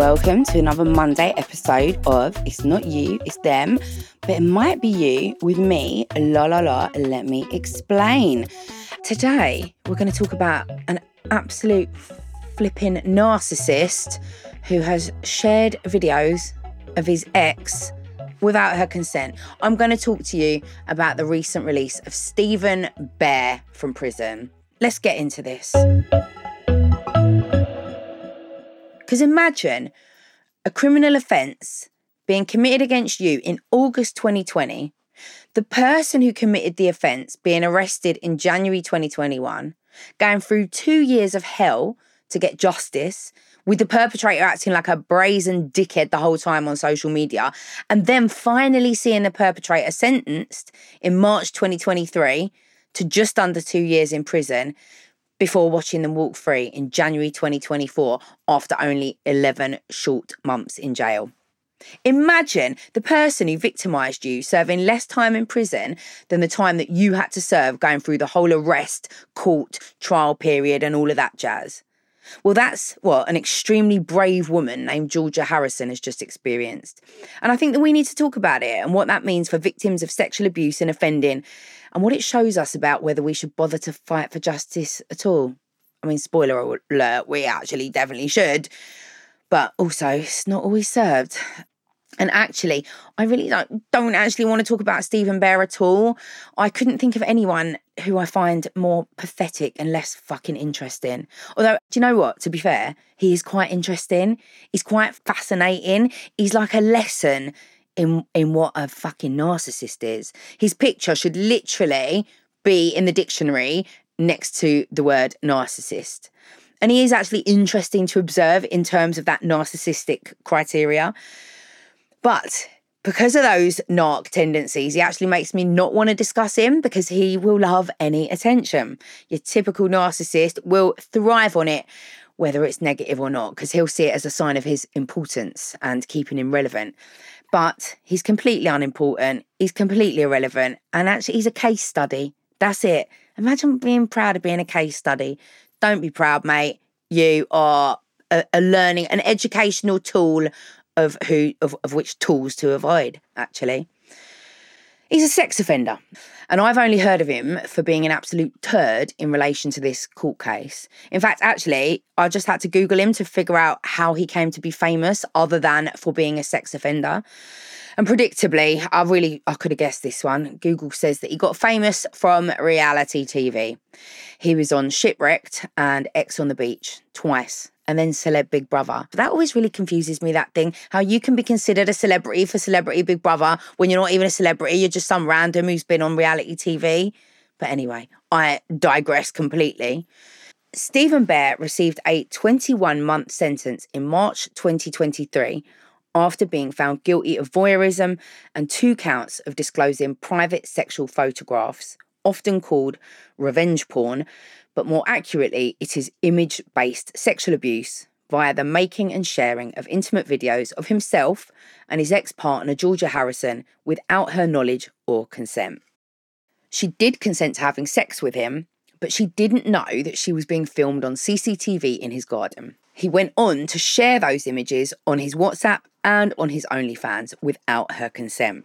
Welcome to another Monday episode of It's Not You, It's Them, but it might be you with me, la la la, let me explain. Today, we're going to talk about an absolute flipping narcissist who has shared videos of his ex without her consent. I'm going to talk to you about the recent release of Stephen Bear from prison. Let's get into this. Because imagine a criminal offence being committed against you in August 2020, the person who committed the offence being arrested in January 2021, going through two years of hell to get justice, with the perpetrator acting like a brazen dickhead the whole time on social media, and then finally seeing the perpetrator sentenced in March 2023 to just under two years in prison before watching them walk free in January 2024 after only 11 short months in jail. Imagine the person who victimised you serving less time in prison than the time that you had to serve going through the whole arrest, court, trial period, and all of that jazz. Well, that's what an extremely brave woman named Georgia Harrison has just experienced. And I think that we need to talk about it and what that means for victims of sexual abuse and offending and what it shows us about whether we should bother to fight for justice at all. I mean, spoiler alert, we actually definitely should. But also, it's not always served. And actually, I really don't, don't actually want to talk about Stephen Bear at all. I couldn't think of anyone who I find more pathetic and less fucking interesting. Although, do you know what? To be fair, he is quite interesting. He's quite fascinating. He's like a lesson in in what a fucking narcissist is. His picture should literally be in the dictionary next to the word narcissist. And he is actually interesting to observe in terms of that narcissistic criteria. But because of those narc tendencies, he actually makes me not want to discuss him because he will love any attention. Your typical narcissist will thrive on it, whether it's negative or not, because he'll see it as a sign of his importance and keeping him relevant. But he's completely unimportant, he's completely irrelevant, and actually, he's a case study. That's it. Imagine being proud of being a case study. Don't be proud, mate. You are a, a learning, an educational tool of who of, of which tools to avoid, actually. He's a sex offender. And I've only heard of him for being an absolute turd in relation to this court case. In fact, actually, I just had to Google him to figure out how he came to be famous other than for being a sex offender. And predictably, I really I could have guessed this one. Google says that he got famous from reality TV. He was on Shipwrecked and Ex on the Beach twice and then celeb Big Brother. That always really confuses me, that thing. How you can be considered a celebrity for Celebrity Big Brother when you're not even a celebrity, you're just some random who's been on reality TV. But anyway, I digress completely. Stephen Bear received a 21 month sentence in March 2023 after being found guilty of voyeurism and two counts of disclosing private sexual photographs, often called revenge porn, but more accurately, it is image based sexual abuse via the making and sharing of intimate videos of himself and his ex partner, Georgia Harrison, without her knowledge or consent. She did consent to having sex with him, but she didn't know that she was being filmed on CCTV in his garden. He went on to share those images on his WhatsApp and on his OnlyFans without her consent.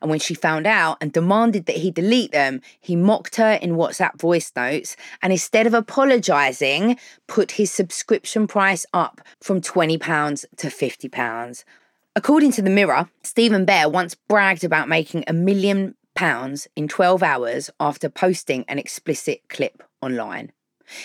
And when she found out and demanded that he delete them, he mocked her in WhatsApp voice notes and instead of apologising, put his subscription price up from £20 to £50. According to the Mirror, Stephen Bear once bragged about making a million pounds in 12 hours after posting an explicit clip online.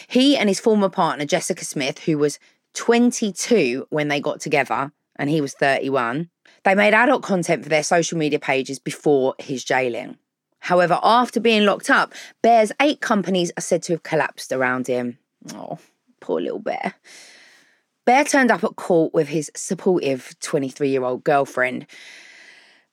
He and his former partner, Jessica Smith, who was 22 when they got together, and he was 31, they made adult content for their social media pages before his jailing. However, after being locked up, Bear's eight companies are said to have collapsed around him. Oh, poor little Bear. Bear turned up at court with his supportive 23 year old girlfriend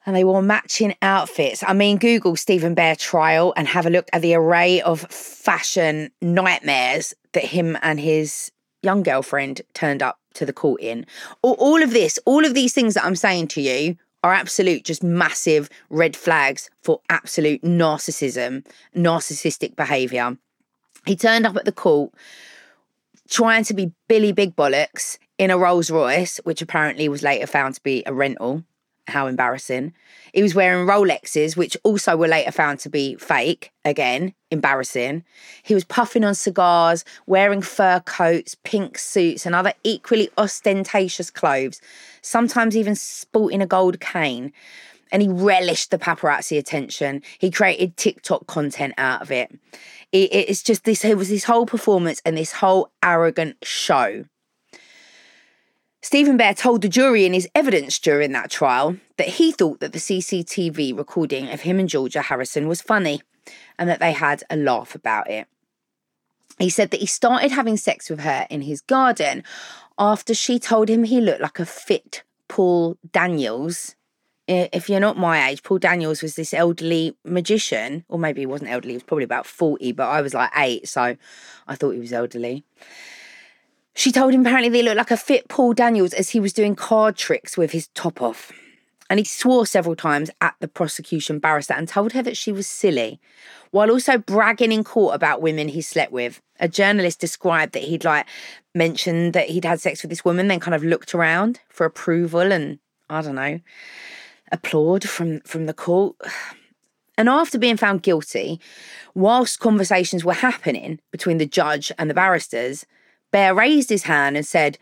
and they wore matching outfits. I mean, Google Stephen Bear trial and have a look at the array of fashion nightmares that him and his young girlfriend turned up to the court in. All, all of this, all of these things that I'm saying to you are absolute, just massive red flags for absolute narcissism, narcissistic behaviour. He turned up at the court trying to be Billy Big Bollocks in a Rolls Royce, which apparently was later found to be a rental. How embarrassing. He was wearing Rolexes, which also were later found to be fake. Again, embarrassing. He was puffing on cigars, wearing fur coats, pink suits, and other equally ostentatious clothes, sometimes even sporting a gold cane. And he relished the paparazzi attention. He created TikTok content out of it. it it's just this, it was this whole performance and this whole arrogant show. Stephen Bear told the jury in his evidence during that trial that he thought that the CCTV recording of him and Georgia Harrison was funny and that they had a laugh about it. He said that he started having sex with her in his garden after she told him he looked like a fit Paul Daniels. If you're not my age, Paul Daniels was this elderly magician, or maybe he wasn't elderly, he was probably about 40, but I was like eight, so I thought he was elderly. She told him apparently they looked like a fit Paul Daniels as he was doing card tricks with his top off. And he swore several times at the prosecution barrister and told her that she was silly, while also bragging in court about women he slept with. A journalist described that he'd like mentioned that he'd had sex with this woman, then kind of looked around for approval and I don't know, applaud from from the court. And after being found guilty, whilst conversations were happening between the judge and the barristers, Bear raised his hand and said,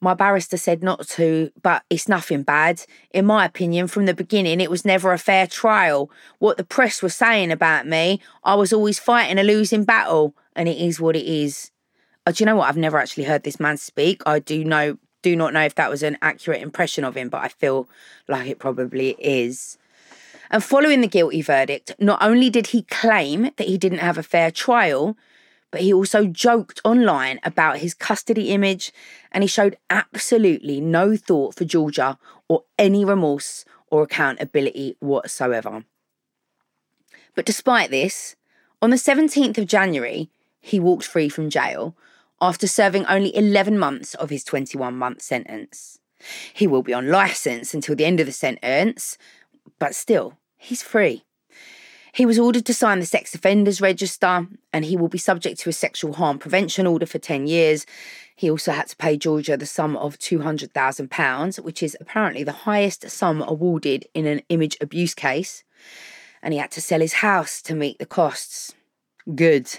My barrister said not to, but it's nothing bad. In my opinion, from the beginning, it was never a fair trial. What the press were saying about me, I was always fighting a losing battle, and it is what it is. Uh, do you know what? I've never actually heard this man speak. I do know, do not know if that was an accurate impression of him, but I feel like it probably is. And following the guilty verdict, not only did he claim that he didn't have a fair trial, but he also joked online about his custody image and he showed absolutely no thought for Georgia or any remorse or accountability whatsoever. But despite this, on the 17th of January, he walked free from jail after serving only 11 months of his 21 month sentence. He will be on licence until the end of the sentence, but still, he's free. He was ordered to sign the sex offenders register and he will be subject to a sexual harm prevention order for 10 years. He also had to pay Georgia the sum of £200,000, which is apparently the highest sum awarded in an image abuse case. And he had to sell his house to meet the costs. Good.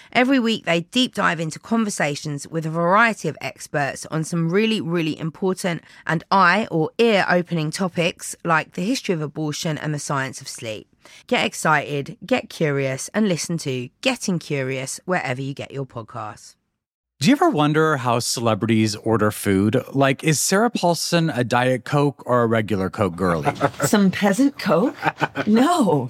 Every week, they deep dive into conversations with a variety of experts on some really, really important and eye or ear opening topics like the history of abortion and the science of sleep. Get excited, get curious, and listen to Getting Curious wherever you get your podcasts. Do you ever wonder how celebrities order food? Like, is Sarah Paulson a Diet Coke or a regular Coke girlie? Some peasant Coke? No.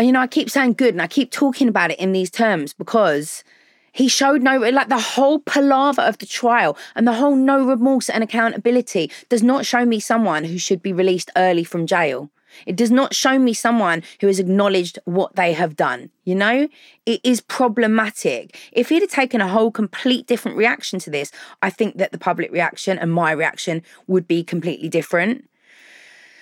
You know, I keep saying good and I keep talking about it in these terms because he showed no, like the whole palaver of the trial and the whole no remorse and accountability does not show me someone who should be released early from jail. It does not show me someone who has acknowledged what they have done. You know, it is problematic. If he'd have taken a whole complete different reaction to this, I think that the public reaction and my reaction would be completely different.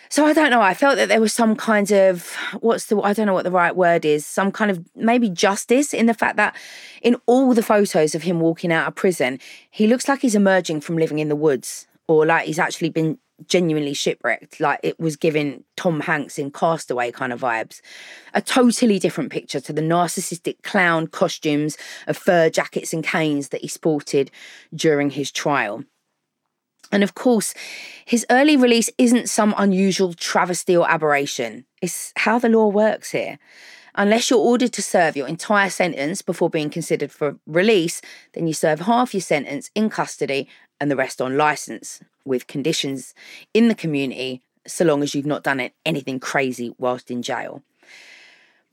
So I don't know. I felt that there was some kind of what's the I don't know what the right word is. Some kind of maybe justice in the fact that in all the photos of him walking out of prison, he looks like he's emerging from living in the woods or like he's actually been genuinely shipwrecked. Like it was giving Tom Hanks in Castaway kind of vibes. A totally different picture to the narcissistic clown costumes of fur jackets and canes that he sported during his trial. And of course, his early release isn't some unusual travesty or aberration. It's how the law works here. Unless you're ordered to serve your entire sentence before being considered for release, then you serve half your sentence in custody and the rest on license with conditions in the community so long as you've not done anything crazy whilst in jail.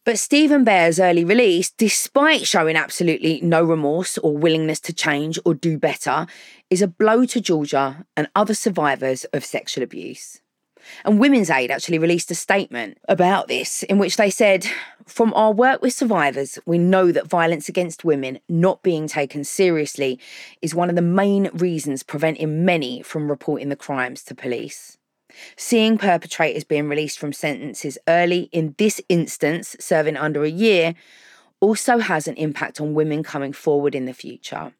But Stephen Bear's early release, despite showing absolutely no remorse or willingness to change or do better, is a blow to Georgia and other survivors of sexual abuse. And Women's Aid actually released a statement about this in which they said, From our work with survivors, we know that violence against women not being taken seriously is one of the main reasons preventing many from reporting the crimes to police. Seeing perpetrators being released from sentences early, in this instance, serving under a year, also has an impact on women coming forward in the future.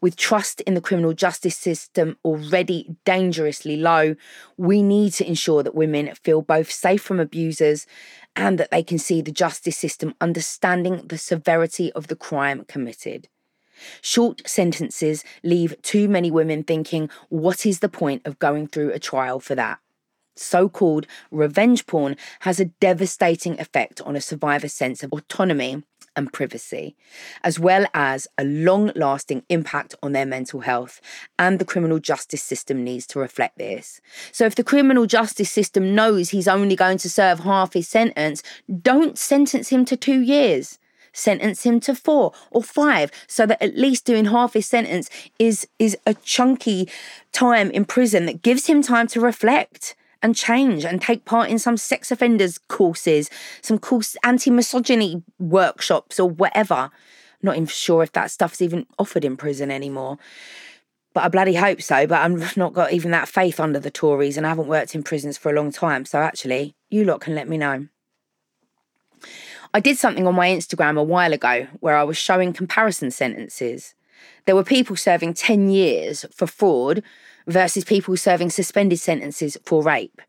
With trust in the criminal justice system already dangerously low, we need to ensure that women feel both safe from abusers and that they can see the justice system understanding the severity of the crime committed. Short sentences leave too many women thinking, what is the point of going through a trial for that? So called revenge porn has a devastating effect on a survivor's sense of autonomy and privacy, as well as a long lasting impact on their mental health. And the criminal justice system needs to reflect this. So, if the criminal justice system knows he's only going to serve half his sentence, don't sentence him to two years sentence him to four or five so that at least doing half his sentence is is a chunky time in prison that gives him time to reflect and change and take part in some sex offenders courses some course anti-misogyny workshops or whatever I'm not even sure if that stuff's even offered in prison anymore but I bloody hope so. But I've not got even that faith under the Tories, and I haven't worked in prisons for a long time. So actually, you lot can let me know. I did something on my Instagram a while ago where I was showing comparison sentences. There were people serving 10 years for fraud versus people serving suspended sentences for rape.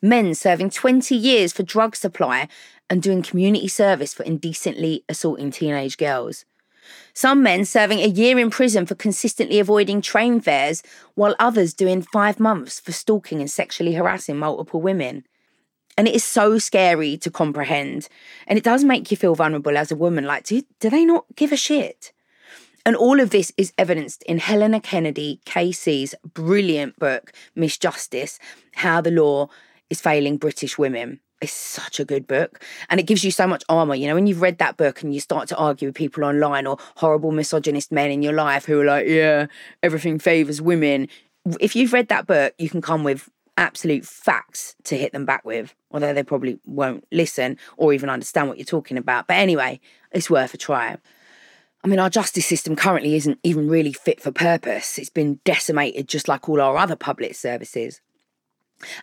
Men serving 20 years for drug supply and doing community service for indecently assaulting teenage girls. Some men serving a year in prison for consistently avoiding train fares, while others doing five months for stalking and sexually harassing multiple women. And it is so scary to comprehend. And it does make you feel vulnerable as a woman. Like, do, do they not give a shit? And all of this is evidenced in Helena Kennedy KC's brilliant book, Misjustice How the Law is Failing British Women. It's such a good book. And it gives you so much armor. You know, when you've read that book and you start to argue with people online or horrible misogynist men in your life who are like, yeah, everything favors women. If you've read that book, you can come with absolute facts to hit them back with, although they probably won't listen or even understand what you're talking about. But anyway, it's worth a try. I mean, our justice system currently isn't even really fit for purpose. It's been decimated just like all our other public services.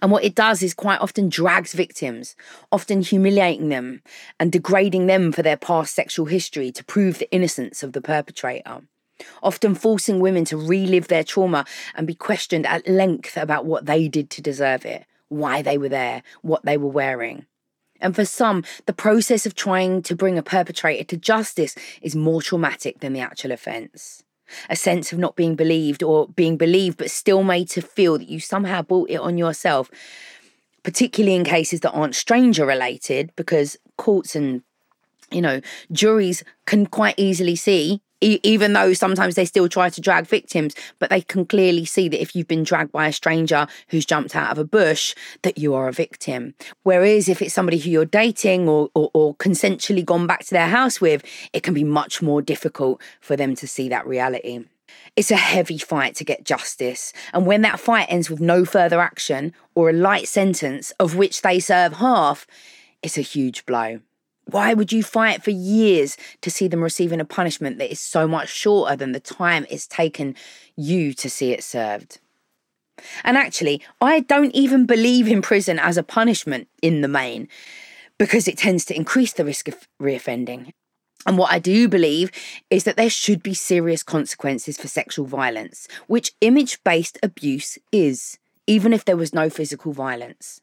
And what it does is quite often drags victims, often humiliating them and degrading them for their past sexual history to prove the innocence of the perpetrator often forcing women to relive their trauma and be questioned at length about what they did to deserve it, why they were there, what they were wearing. And for some, the process of trying to bring a perpetrator to justice is more traumatic than the actual offence. A sense of not being believed or being believed but still made to feel that you somehow brought it on yourself, particularly in cases that aren't stranger related, because courts and you know, juries can quite easily see even though sometimes they still try to drag victims, but they can clearly see that if you've been dragged by a stranger who's jumped out of a bush, that you are a victim. Whereas if it's somebody who you're dating or, or, or consensually gone back to their house with, it can be much more difficult for them to see that reality. It's a heavy fight to get justice, and when that fight ends with no further action or a light sentence of which they serve half, it's a huge blow. Why would you fight for years to see them receiving a punishment that is so much shorter than the time it's taken you to see it served? And actually, I don't even believe in prison as a punishment in the main because it tends to increase the risk of reoffending. And what I do believe is that there should be serious consequences for sexual violence, which image based abuse is, even if there was no physical violence.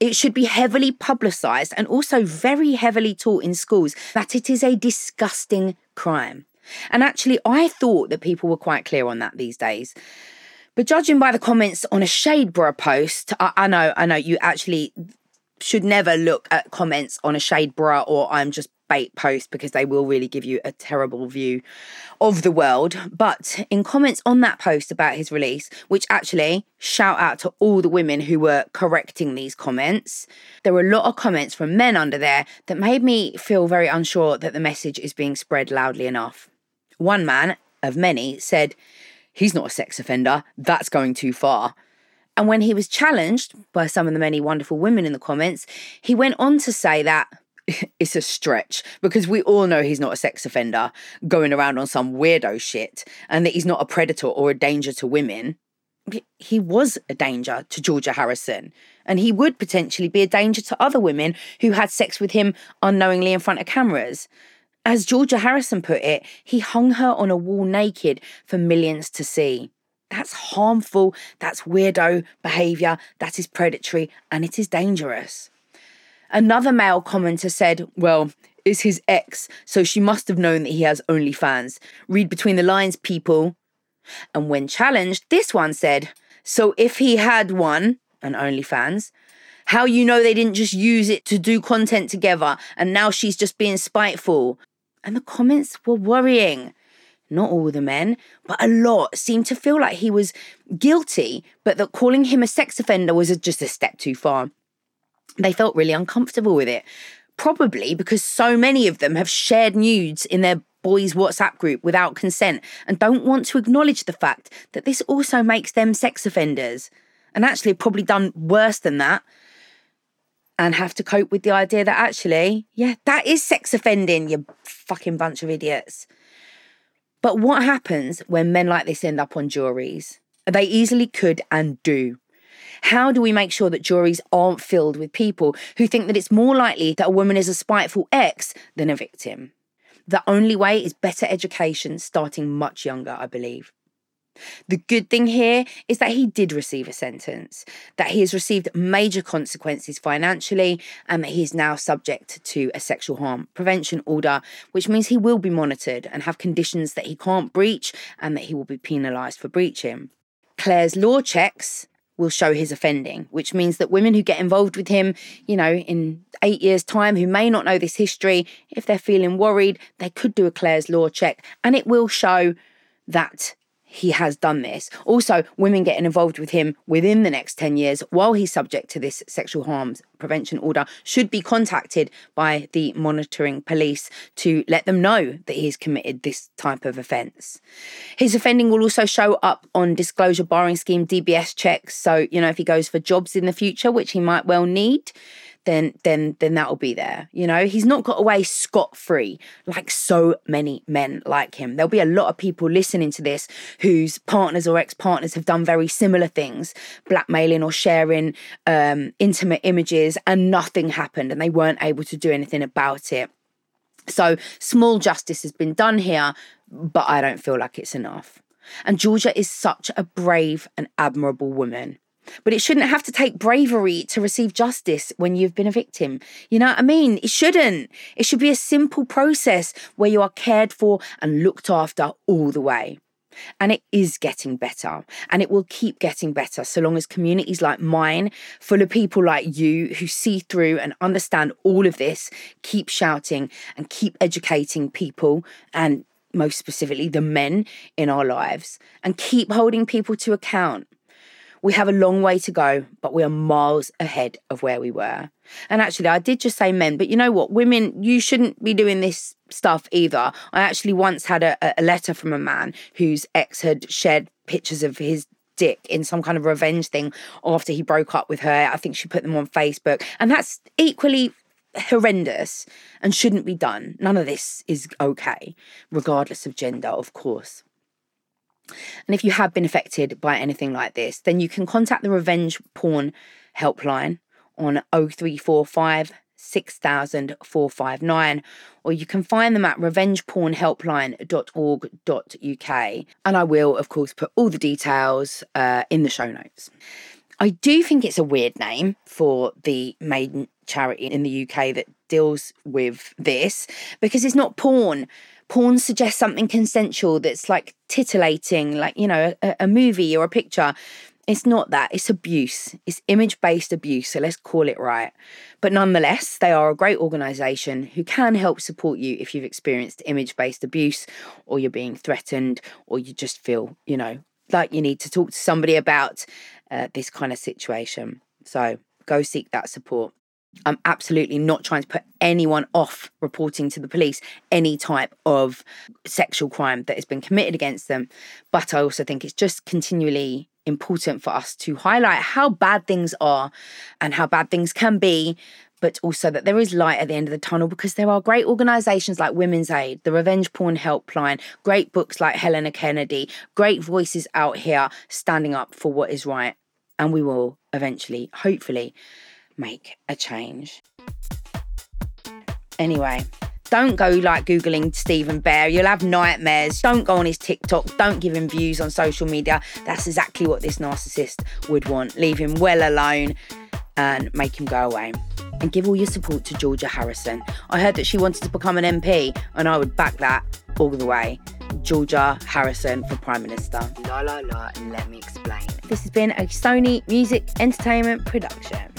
It should be heavily publicised and also very heavily taught in schools that it is a disgusting crime. And actually, I thought that people were quite clear on that these days. But judging by the comments on a Shade Bra post, I, I know, I know you actually should never look at comments on a Shade Bra or I'm just post because they will really give you a terrible view of the world. But in comments on that post about his release, which actually shout out to all the women who were correcting these comments, there were a lot of comments from men under there that made me feel very unsure that the message is being spread loudly enough. One man, of many, said, He's not a sex offender, that's going too far. And when he was challenged by some of the many wonderful women in the comments, he went on to say that it's a stretch because we all know he's not a sex offender going around on some weirdo shit and that he's not a predator or a danger to women. He was a danger to Georgia Harrison, and he would potentially be a danger to other women who had sex with him unknowingly in front of cameras. As Georgia Harrison put it, he hung her on a wall naked for millions to see. That's harmful, that's weirdo behaviour, that is predatory, and it is dangerous. Another male commenter said, Well, it's his ex, so she must have known that he has OnlyFans. Read between the lines, people. And when challenged, this one said, So if he had one, an OnlyFans, how you know they didn't just use it to do content together and now she's just being spiteful? And the comments were worrying. Not all the men, but a lot seemed to feel like he was guilty, but that calling him a sex offender was just a step too far. They felt really uncomfortable with it, probably because so many of them have shared nudes in their boys' WhatsApp group without consent and don't want to acknowledge the fact that this also makes them sex offenders and actually probably done worse than that and have to cope with the idea that actually, yeah, that is sex offending, you fucking bunch of idiots. But what happens when men like this end up on juries? They easily could and do. How do we make sure that juries aren't filled with people who think that it's more likely that a woman is a spiteful ex than a victim? The only way is better education starting much younger, I believe. The good thing here is that he did receive a sentence, that he has received major consequences financially, and that he is now subject to a sexual harm prevention order, which means he will be monitored and have conditions that he can't breach and that he will be penalised for breaching. Clare's law checks will show his offending, which means that women who get involved with him, you know, in eight years' time, who may not know this history, if they're feeling worried, they could do a Clare's Law check and it will show that he has done this. Also, women getting involved with him within the next 10 years while he's subject to this sexual harms prevention order should be contacted by the monitoring police to let them know that he's committed this type of offence. His offending will also show up on disclosure barring scheme DBS checks. So, you know, if he goes for jobs in the future, which he might well need, then then then that'll be there. You know, he's not got away scot free like so many men like him. There'll be a lot of people listening to this whose partners or ex partners have done very similar things, blackmailing or sharing um, intimate images, and nothing happened, and they weren't able to do anything about it. So small justice has been done here, but I don't feel like it's enough. And Georgia is such a brave and admirable woman. But it shouldn't have to take bravery to receive justice when you've been a victim. You know what I mean? It shouldn't. It should be a simple process where you are cared for and looked after all the way. And it is getting better, and it will keep getting better so long as communities like mine, full of people like you who see through and understand all of this, keep shouting and keep educating people and most specifically the men in our lives, and keep holding people to account. We have a long way to go, but we are miles ahead of where we were. And actually, I did just say men, but you know what? Women, you shouldn't be doing this stuff either. I actually once had a, a letter from a man whose ex had shared pictures of his dick in some kind of revenge thing after he broke up with her. I think she put them on Facebook. And that's equally horrendous and shouldn't be done. None of this is okay, regardless of gender, of course. And if you have been affected by anything like this, then you can contact the Revenge Porn Helpline on 0345 6000 459, or you can find them at revengepornhelpline.org.uk. And I will, of course, put all the details uh, in the show notes. I do think it's a weird name for the maiden charity in the UK that deals with this because it's not porn. Porn suggests something consensual that's like titillating, like, you know, a, a movie or a picture. It's not that, it's abuse. It's image based abuse. So let's call it right. But nonetheless, they are a great organization who can help support you if you've experienced image based abuse or you're being threatened or you just feel, you know, like you need to talk to somebody about uh, this kind of situation. So go seek that support. I'm absolutely not trying to put anyone off reporting to the police any type of sexual crime that has been committed against them. But I also think it's just continually important for us to highlight how bad things are and how bad things can be. But also that there is light at the end of the tunnel because there are great organisations like Women's Aid, the Revenge Porn Helpline, great books like Helena Kennedy, great voices out here standing up for what is right. And we will eventually, hopefully, make a change. Anyway, don't go like Googling Stephen Bear. You'll have nightmares. Don't go on his TikTok. Don't give him views on social media. That's exactly what this narcissist would want. Leave him well alone and make him go away. And give all your support to Georgia Harrison. I heard that she wanted to become an MP, and I would back that all the way. Georgia Harrison for Prime Minister. La la la, and let me explain. This has been a Sony Music Entertainment production.